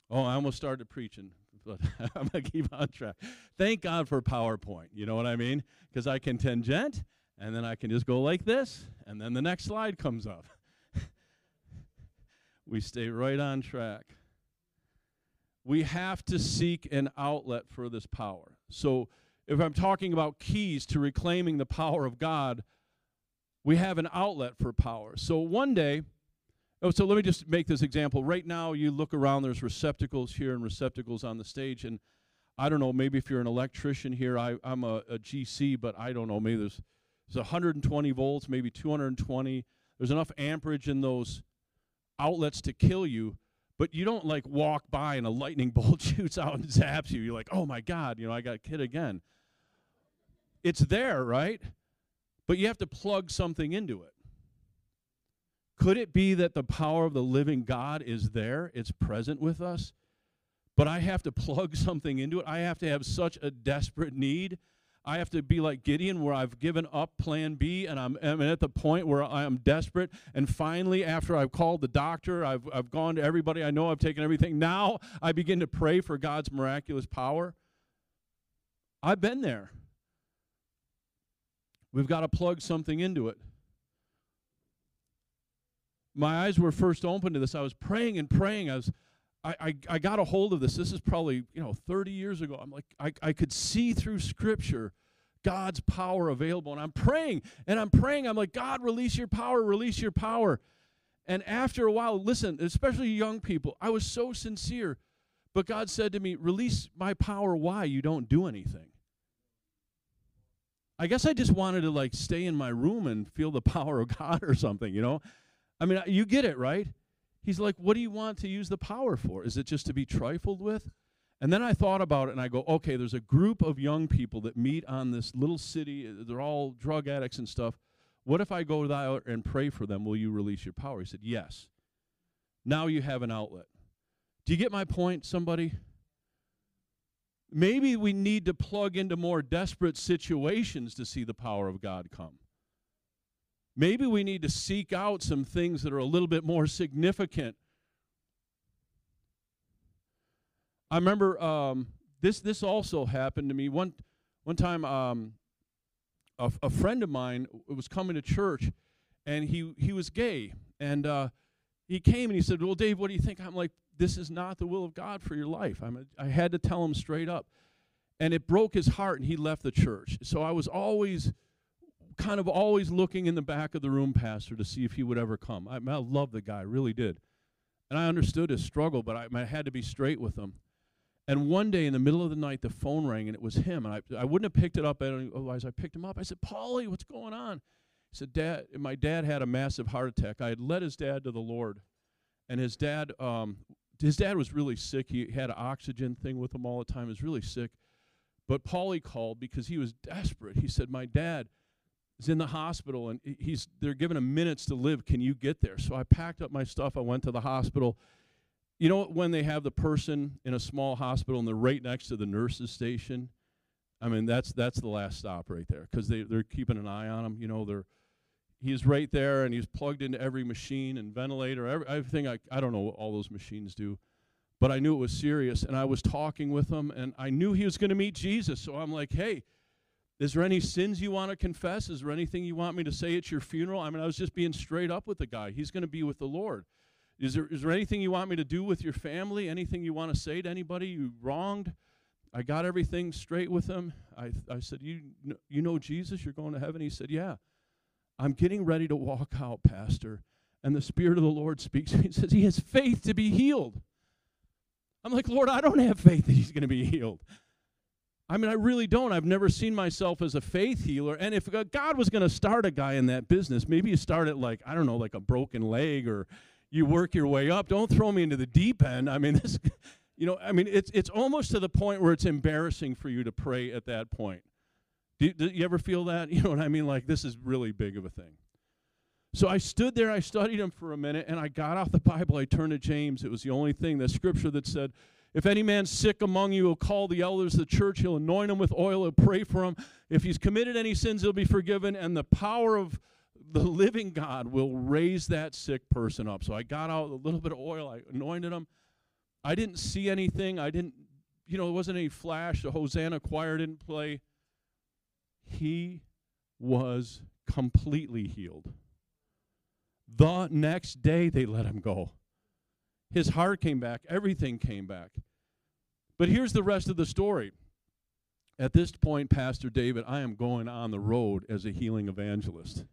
oh, I almost started preaching, but I'm going to keep on track. Thank God for PowerPoint. You know what I mean? Because I can tangent, and then I can just go like this, and then the next slide comes up. we stay right on track. We have to seek an outlet for this power. So if I'm talking about keys to reclaiming the power of God, we have an outlet for power. So one day, oh, so let me just make this example. Right now, you look around, there's receptacles here and receptacles on the stage. And I don't know, maybe if you're an electrician here, I, am a, a, GC, but I don't know, maybe there's, there's 120 volts, maybe 220. There's enough amperage in those outlets to kill you, but you don't like walk by and a lightning bolt shoots out and zaps you. You're like, oh my God, you know, I got hit again. It's there, right? but you have to plug something into it. Could it be that the power of the living God is there? It's present with us? But I have to plug something into it. I have to have such a desperate need. I have to be like Gideon, where I've given up plan B and I'm, I'm at the point where I am desperate. And finally, after I've called the doctor, I've, I've gone to everybody I know, I've taken everything. Now I begin to pray for God's miraculous power. I've been there. We've got to plug something into it. My eyes were first open to this. I was praying and praying. I was I, I, got a hold of this. This is probably, you know, 30 years ago. I'm like, I, I could see through Scripture God's power available. And I'm praying, and I'm praying. I'm like, God, release your power, release your power. And after a while, listen, especially young people, I was so sincere. But God said to me, Release my power. Why? You don't do anything. I guess I just wanted to like stay in my room and feel the power of God or something, you know? I mean, you get it, right? He's like, What do you want to use the power for? Is it just to be trifled with? And then I thought about it and I go, okay, there's a group of young people that meet on this little city. They're all drug addicts and stuff. What if I go out and pray for them? Will you release your power? He said, yes. Now you have an outlet. Do you get my point, somebody? Maybe we need to plug into more desperate situations to see the power of God come. Maybe we need to seek out some things that are a little bit more significant. I remember um, this. This also happened to me one one time. Um, a, a, friend of mine was coming to church, and he he was gay, and uh, he came and he said, "Well, Dave, what do you think?" I'm like, "This is not the will of God for your life." I'm a, I had to tell him straight up, and it broke his heart, and he left the church. So I was always kind of always looking in the back of the room, Pastor, to see if he would ever come. I, I love the guy, really did. And I understood his struggle, but I, I, had to be straight with him. And one day in the middle of the night, the phone rang, and it was him. And I, I wouldn't have picked it up otherwise. I picked him up. I said, Paulie, what's going on? He said, Dad, my dad had a massive heart attack. I had led his dad to the Lord. And his dad, um, his dad was really sick. He had an oxygen thing with him all the time. He was really sick. But Paulie called because he was desperate. He said, My dad, is in the hospital and he's they're giving him minutes to live. Can you get there? So I packed up my stuff. I went to the hospital. You know when they have the person in a small hospital and they're right next to the nurses station? I mean that's that's the last stop right there because they they're keeping an eye on him. You know they're he's right there and he's plugged into every machine and ventilator, every, everything. I I don't know what all those machines do, but I knew it was serious. And I was talking with him and I knew he was going to meet Jesus. So I'm like, hey is there any sins you want to confess? Is there anything you want me to say at your funeral? I mean, I was just being straight up with the guy. He's going to be with the Lord. Is there, is there anything you want me to do with your family? Anything you want to say to anybody you wronged? I got everything straight with him. I, I said, you, you know Jesus? You're going to heaven? He said, Yeah. I'm getting ready to walk out, Pastor. And the Spirit of the Lord speaks. He says, He has faith to be healed. I'm like, Lord, I don't have faith that he's going to be healed. I mean, I really don't. I've never seen myself as a faith healer. And if God was going to start a guy in that business, maybe you start it like, I don't know, like a broken leg or you work your way up. Don't throw me into the deep end. I mean, this, you know, I mean, it's, it's almost to the point where it's embarrassing for you to pray at that point. Do, do you ever feel that? You know what I mean? Like, this is really big of a thing. So I stood there, I studied him for a minute, and I got off the Bible. I turned to James. It was the only thing, the scripture that said, if any man's sick among you, he'll call the elders of the church. He'll anoint him with oil. He'll pray for him. If he's committed any sins, he'll be forgiven. And the power of the living God will raise that sick person up. So I got out a little bit of oil. I anointed him. I didn't see anything. I didn't, you know, there wasn't any flash. The Hosanna choir didn't play. He was completely healed. The next day, they let him go. His heart came back, everything came back. But here's the rest of the story. At this point, Pastor David, I am going on the road as a healing evangelist.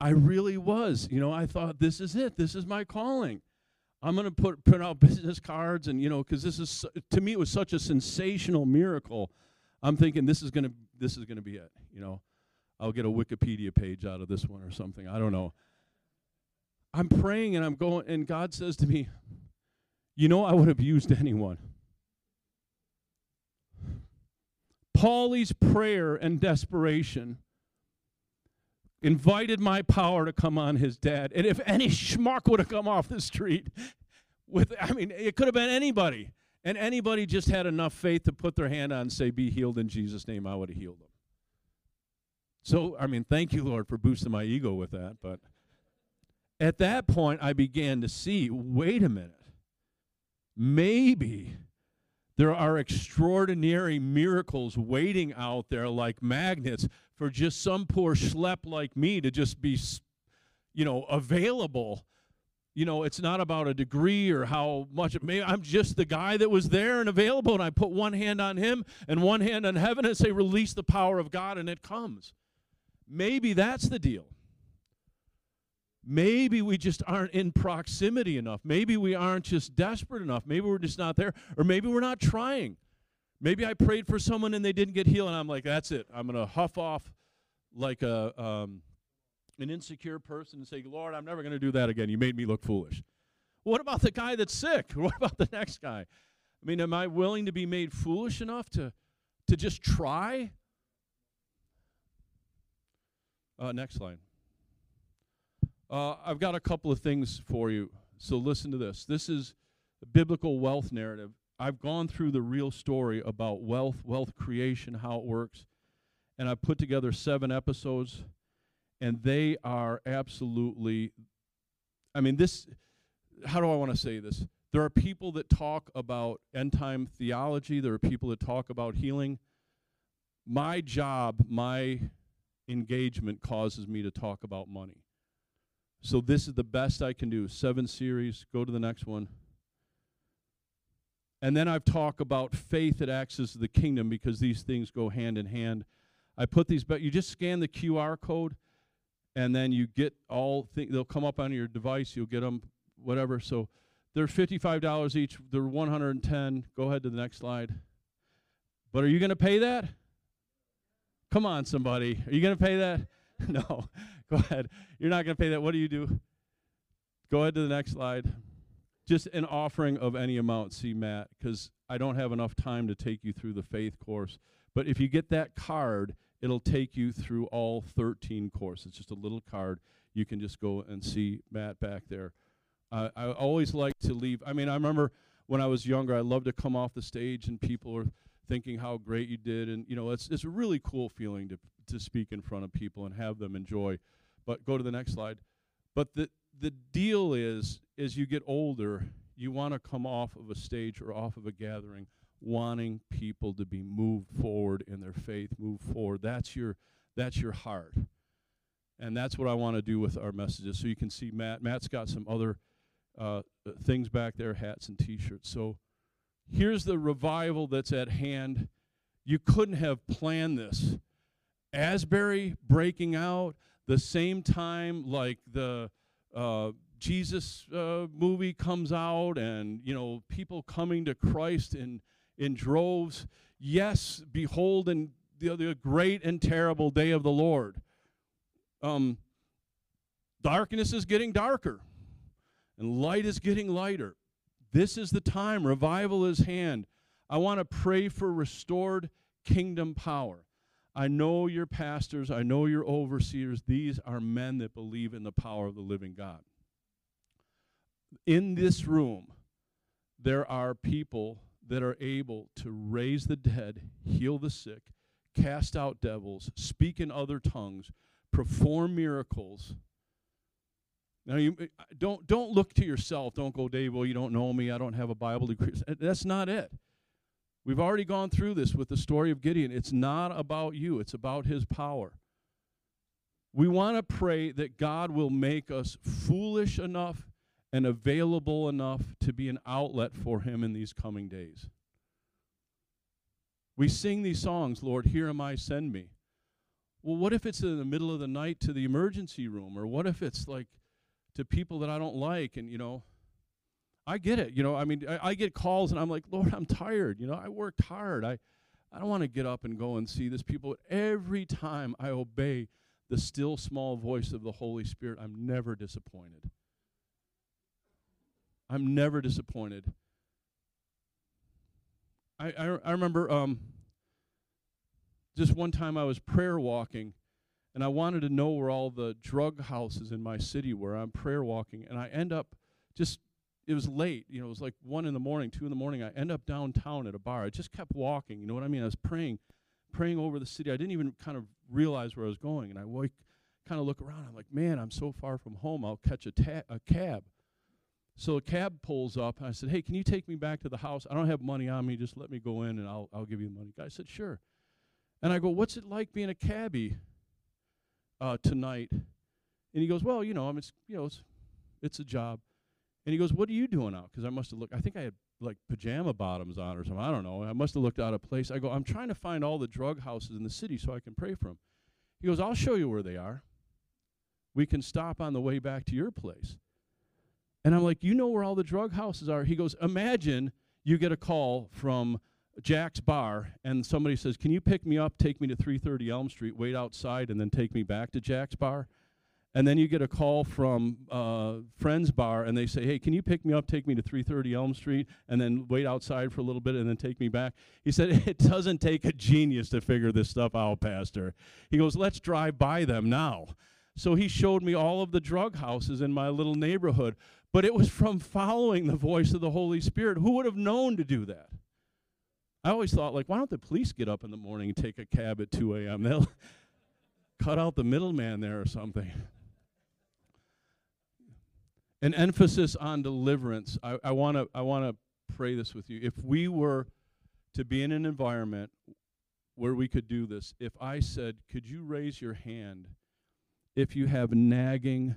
I really was. You know, I thought this is it. This is my calling. I'm going to put print out business cards and you know cuz this is to me it was such a sensational miracle. I'm thinking this is going to this is going to be it, you know. I'll get a Wikipedia page out of this one or something. I don't know. I'm praying and I'm going, and God says to me, You know, I would have used anyone. Paulie's prayer and desperation invited my power to come on his dad. And if any schmuck would have come off the street with, I mean, it could have been anybody. And anybody just had enough faith to put their hand on and say, Be healed in Jesus' name, I would have healed them. So, I mean, thank you, Lord, for boosting my ego with that. But at that point, I began to see wait a minute. Maybe there are extraordinary miracles waiting out there like magnets for just some poor schlep like me to just be, you know, available. You know, it's not about a degree or how much. Maybe I'm just the guy that was there and available, and I put one hand on him and one hand on heaven and say, release the power of God, and it comes. Maybe that's the deal. Maybe we just aren't in proximity enough. Maybe we aren't just desperate enough. Maybe we're just not there. Or maybe we're not trying. Maybe I prayed for someone and they didn't get healed, and I'm like, that's it. I'm going to huff off like a, um, an insecure person and say, Lord, I'm never going to do that again. You made me look foolish. What about the guy that's sick? What about the next guy? I mean, am I willing to be made foolish enough to, to just try? Uh, next slide. Uh, I've got a couple of things for you. So listen to this. This is a biblical wealth narrative. I've gone through the real story about wealth, wealth creation, how it works, and I've put together seven episodes, and they are absolutely. I mean, this. How do I want to say this? There are people that talk about end time theology. There are people that talk about healing. My job, my engagement causes me to talk about money. So this is the best I can do. Seven series. Go to the next one. And then I've talked about faith that acts as the kingdom because these things go hand in hand. I put these, but you just scan the QR code, and then you get all. Th- they'll come up on your device. You'll get them, whatever. So they're fifty-five dollars each. They're one hundred and ten. Go ahead to the next slide. But are you going to pay that? Come on, somebody. Are you going to pay that? no. Go ahead. You're not going to pay that. What do you do? Go ahead to the next slide. Just an offering of any amount, see Matt, because I don't have enough time to take you through the faith course. But if you get that card, it'll take you through all 13 courses. It's just a little card. You can just go and see Matt back there. Uh, I always like to leave. I mean, I remember when I was younger, I loved to come off the stage and people were thinking how great you did. And, you know, it's, it's a really cool feeling to, to speak in front of people and have them enjoy but go to the next slide. But the the deal is, as you get older, you want to come off of a stage or off of a gathering wanting people to be moved forward in their faith, move forward. That's your that's your heart. And that's what I want to do with our messages. So you can see Matt. Matt's got some other uh, things back there, hats and T-shirts. So here's the revival that's at hand. You couldn't have planned this. Asbury breaking out, the same time like the uh, Jesus uh, movie comes out and you know people coming to Christ in in droves. Yes, behold, and the, the great and terrible day of the Lord. Um, darkness is getting darker, and light is getting lighter. This is the time. Revival is hand. I want to pray for restored kingdom power. I know your pastors, I know your overseers. These are men that believe in the power of the living God. In this room, there are people that are able to raise the dead, heal the sick, cast out devils, speak in other tongues, perform miracles. Now you uh, don't don't look to yourself. Don't go, Dave. Well, you don't know me. I don't have a Bible degree. That's not it. We've already gone through this with the story of Gideon. It's not about you, it's about his power. We want to pray that God will make us foolish enough and available enough to be an outlet for him in these coming days. We sing these songs, Lord, here am I, send me. Well, what if it's in the middle of the night to the emergency room? Or what if it's like to people that I don't like and, you know, I get it. You know, I mean, I, I, get calls and I'm like, Lord, I'm tired. You know, I worked hard. I, I don't want to get up and go and see this people. Every time I obey the still small voice of the Holy Spirit, I'm never disappointed. I'm never disappointed. I, I, I remember um, just one time I was prayer walking, and I wanted to know where all the drug houses in my city were. I'm prayer walking, and I end up just it was late. You know, it was like one in the morning, two in the morning. I end up downtown at a bar. I just kept walking. You know what I mean? I was praying, praying over the city. I didn't even kind of realize where I was going, and I wake, kind of look around. I'm like, man, I'm so far from home. I'll catch a, ta- a cab. So a cab pulls up, and I said, hey, can you take me back to the house? I don't have money on me. Just let me go in, and I'll I'll give you the money. Guy said, sure. And I go, what's it like being a cabbie uh, tonight? And he goes, well, you know, I'm it's you know it's it's a job. And he goes, What are you doing out? Because I must have looked, I think I had like pajama bottoms on or something. I don't know. I must have looked out of place. I go, I'm trying to find all the drug houses in the city so I can pray for them. He goes, I'll show you where they are. We can stop on the way back to your place. And I'm like, You know where all the drug houses are? He goes, Imagine you get a call from Jack's bar and somebody says, "Can you pick me up, take me to 330 Elm Street, wait outside and then take me back to Jack's bar?" and then you get a call from uh, Friends Bar, and they say, "Hey, can you pick me up, take me to 330 Elm Street, and then wait outside for a little bit, and then take me back?" He said, "It doesn't take a genius to figure this stuff out, Pastor." He goes, "Let's drive by them now." So he showed me all of the drug houses in my little neighborhood, but it was from following the voice of the Holy Spirit. Who would have known to do that? I always thought, like, why don't the police get up in the morning and take a cab at 2 a.m.? They'll cut out the middleman there or something an emphasis on deliverance. I want to I want to pray this with you. If we were to be in an environment where we could do this, if I said, "Could you raise your hand if you have nagging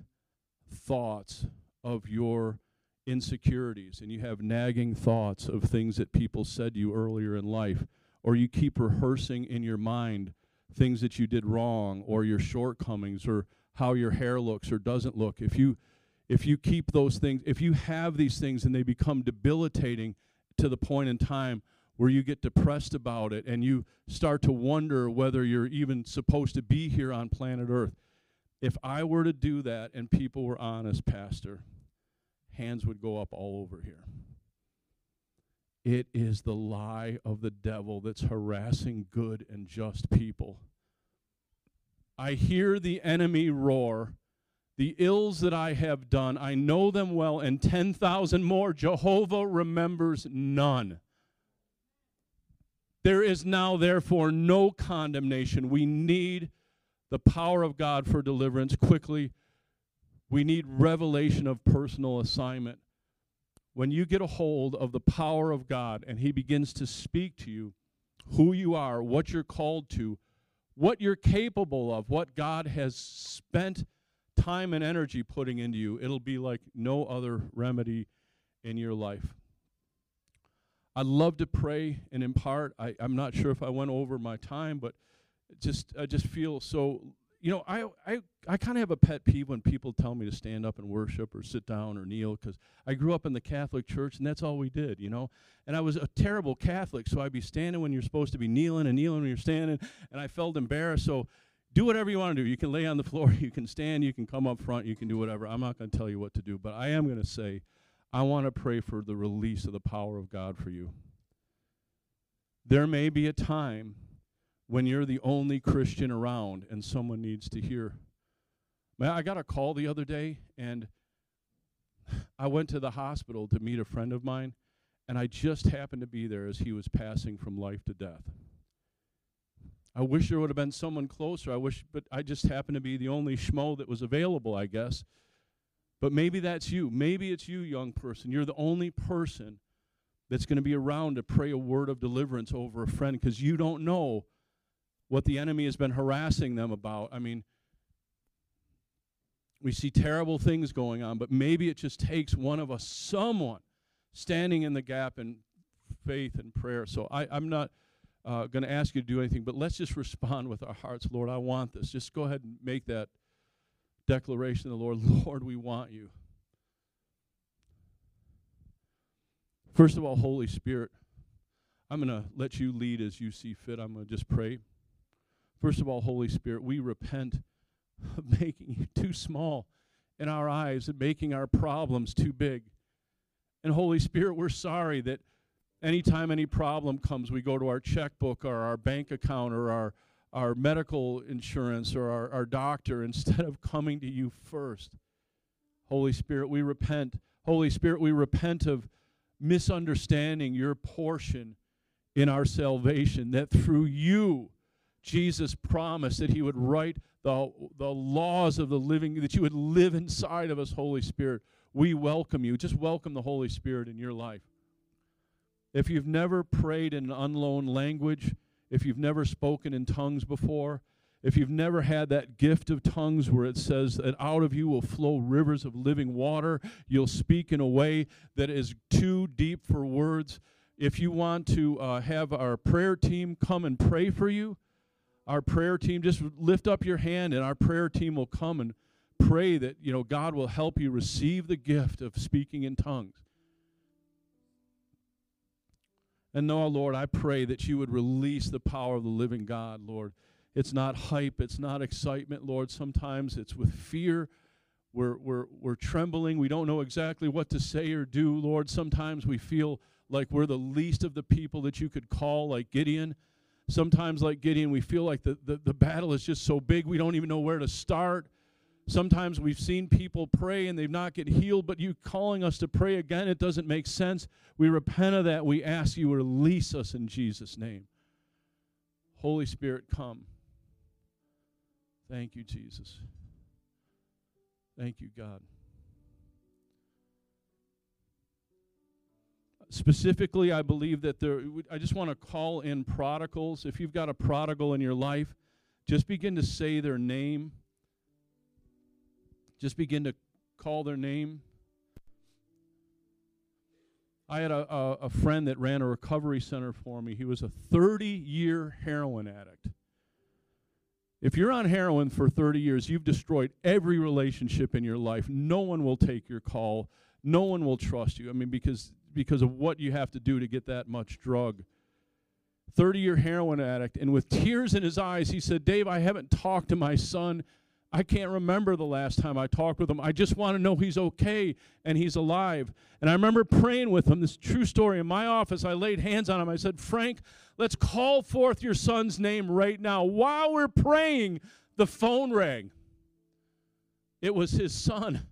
thoughts of your insecurities and you have nagging thoughts of things that people said to you earlier in life, or you keep rehearsing in your mind things that you did wrong or your shortcomings or how your hair looks or doesn't look, if you if you keep those things, if you have these things and they become debilitating to the point in time where you get depressed about it and you start to wonder whether you're even supposed to be here on planet Earth. If I were to do that and people were honest, Pastor, hands would go up all over here. It is the lie of the devil that's harassing good and just people. I hear the enemy roar the ills that I have done, I know them well, and 10,000 more. Jehovah remembers none. There is now, therefore, no condemnation. We need the power of God for deliverance quickly. We need revelation of personal assignment. When you get a hold of the power of God and He begins to speak to you, who you are, what you're called to, what you're capable of, what God has spent time and energy putting into you, it'll be like no other remedy in your life. I'd love to pray and impart. I, I'm not sure if I went over my time, but just I just feel so you know, I I, I kind of have a pet peeve when people tell me to stand up and worship or sit down or kneel because I grew up in the Catholic Church and that's all we did, you know. And I was a terrible Catholic, so I'd be standing when you're supposed to be kneeling and kneeling when you're standing, and I felt embarrassed. So do whatever you want to do. You can lay on the floor, you can stand, you can come up front, you can do whatever. I'm not going to tell you what to do, but I am going to say, I want to pray for the release of the power of God for you. There may be a time when you're the only Christian around and someone needs to hear. Man, I got a call the other day, and I went to the hospital to meet a friend of mine, and I just happened to be there as he was passing from life to death. I wish there would have been someone closer. I wish, but I just happened to be the only schmo that was available, I guess. But maybe that's you. Maybe it's you, young person. You're the only person that's going to be around to pray a word of deliverance over a friend because you don't know what the enemy has been harassing them about. I mean, we see terrible things going on, but maybe it just takes one of us, someone, standing in the gap in faith and prayer. So I, I'm not uh, going to ask you to do anything, but let's just respond with our hearts. Lord, I want this. Just go ahead and make that declaration to the Lord. Lord, we want you. First of all, Holy Spirit, I'm going to let you lead as you see fit. I'm going to just pray. First of all, Holy Spirit, we repent of making you too small in our eyes and making our problems too big. And Holy Spirit, we're sorry that anytime any problem comes, we go to our checkbook or our bank account or our, our medical insurance or our, our doctor instead of coming to you first. Holy Spirit, we repent. Holy Spirit, we repent of misunderstanding your portion in our salvation, that through you, Jesus promised that he would write the, the laws of the living, that you would live inside of us, Holy Spirit. We welcome you. Just welcome the Holy Spirit in your life. If you've never prayed in an unknown language, if you've never spoken in tongues before, if you've never had that gift of tongues where it says that out of you will flow rivers of living water, you'll speak in a way that is too deep for words. If you want to uh, have our prayer team come and pray for you, our prayer team, just lift up your hand and our prayer team will come and pray that, you know, God will help you receive the gift of speaking in tongues. And now, Lord, I pray that you would release the power of the living God, Lord. It's not hype, it's not excitement, Lord. Sometimes it's with fear. We're, we're, we're trembling. We don't know exactly what to say or do, Lord. Sometimes we feel like we're the least of the people that you could call, like Gideon. Sometimes, like Gideon, we feel like the, the, the battle is just so big we don't even know where to start. Sometimes we've seen people pray and they've not get healed, but you calling us to pray again, it doesn't make sense. We repent of that. We ask you release us in Jesus' name. Holy Spirit, come. Thank you, Jesus. Thank you, God. Specifically, I believe that there, I just want to call in prodigals. If you've got a prodigal in your life, just begin to say their name just begin to call their name. I had a, a, a, friend that ran a recovery center for me. He was a 30 year heroin addict. If you're on heroin for 30 years, you've destroyed every relationship in your life. No one will take your call. No one will trust you. I mean, because, because of what you have to do to get that much drug. 30 year heroin addict. And with tears in his eyes, he said, Dave, I haven't talked to my son I can't remember the last time I talked with him. I just want to know he's okay and he's alive. And I remember praying with him. This true story. In my office, I laid hands on him. I said, Frank, let's call forth your son's name right now. While we're praying, the phone rang. It was his son.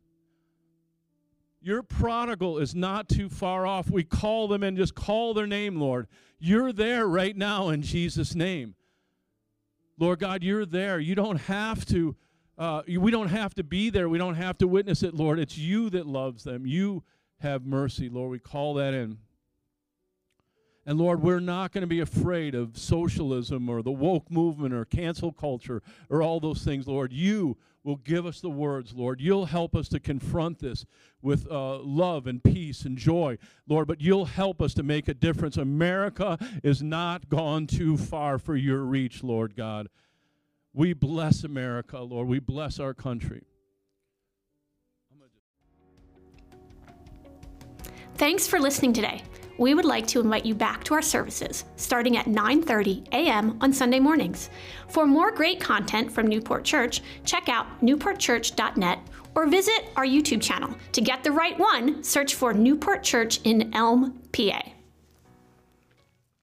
Your prodigal is not too far off. We call them and just call their name, Lord. You're there right now in Jesus' name. Lord God, you're there. You don't have to uh, we don't have to be there. We don't have to witness it, Lord. It's you that loves them. You have mercy, Lord. We call that in. And Lord, we're not going to be afraid of socialism or the woke movement or cancel culture or all those things, Lord. You will give us the words, Lord. You'll help us to confront this with uh, love and peace and joy, Lord, but you'll help us to make a difference. America is not gone too far for your reach, Lord God. We bless America, Lord. We bless our country. Thanks for listening today. We would like to invite you back to our services starting at 9:30 a.m. on Sunday mornings. For more great content from Newport Church, check out newportchurch.net or visit our YouTube channel. To get the right one, search for Newport Church in Elm, PA.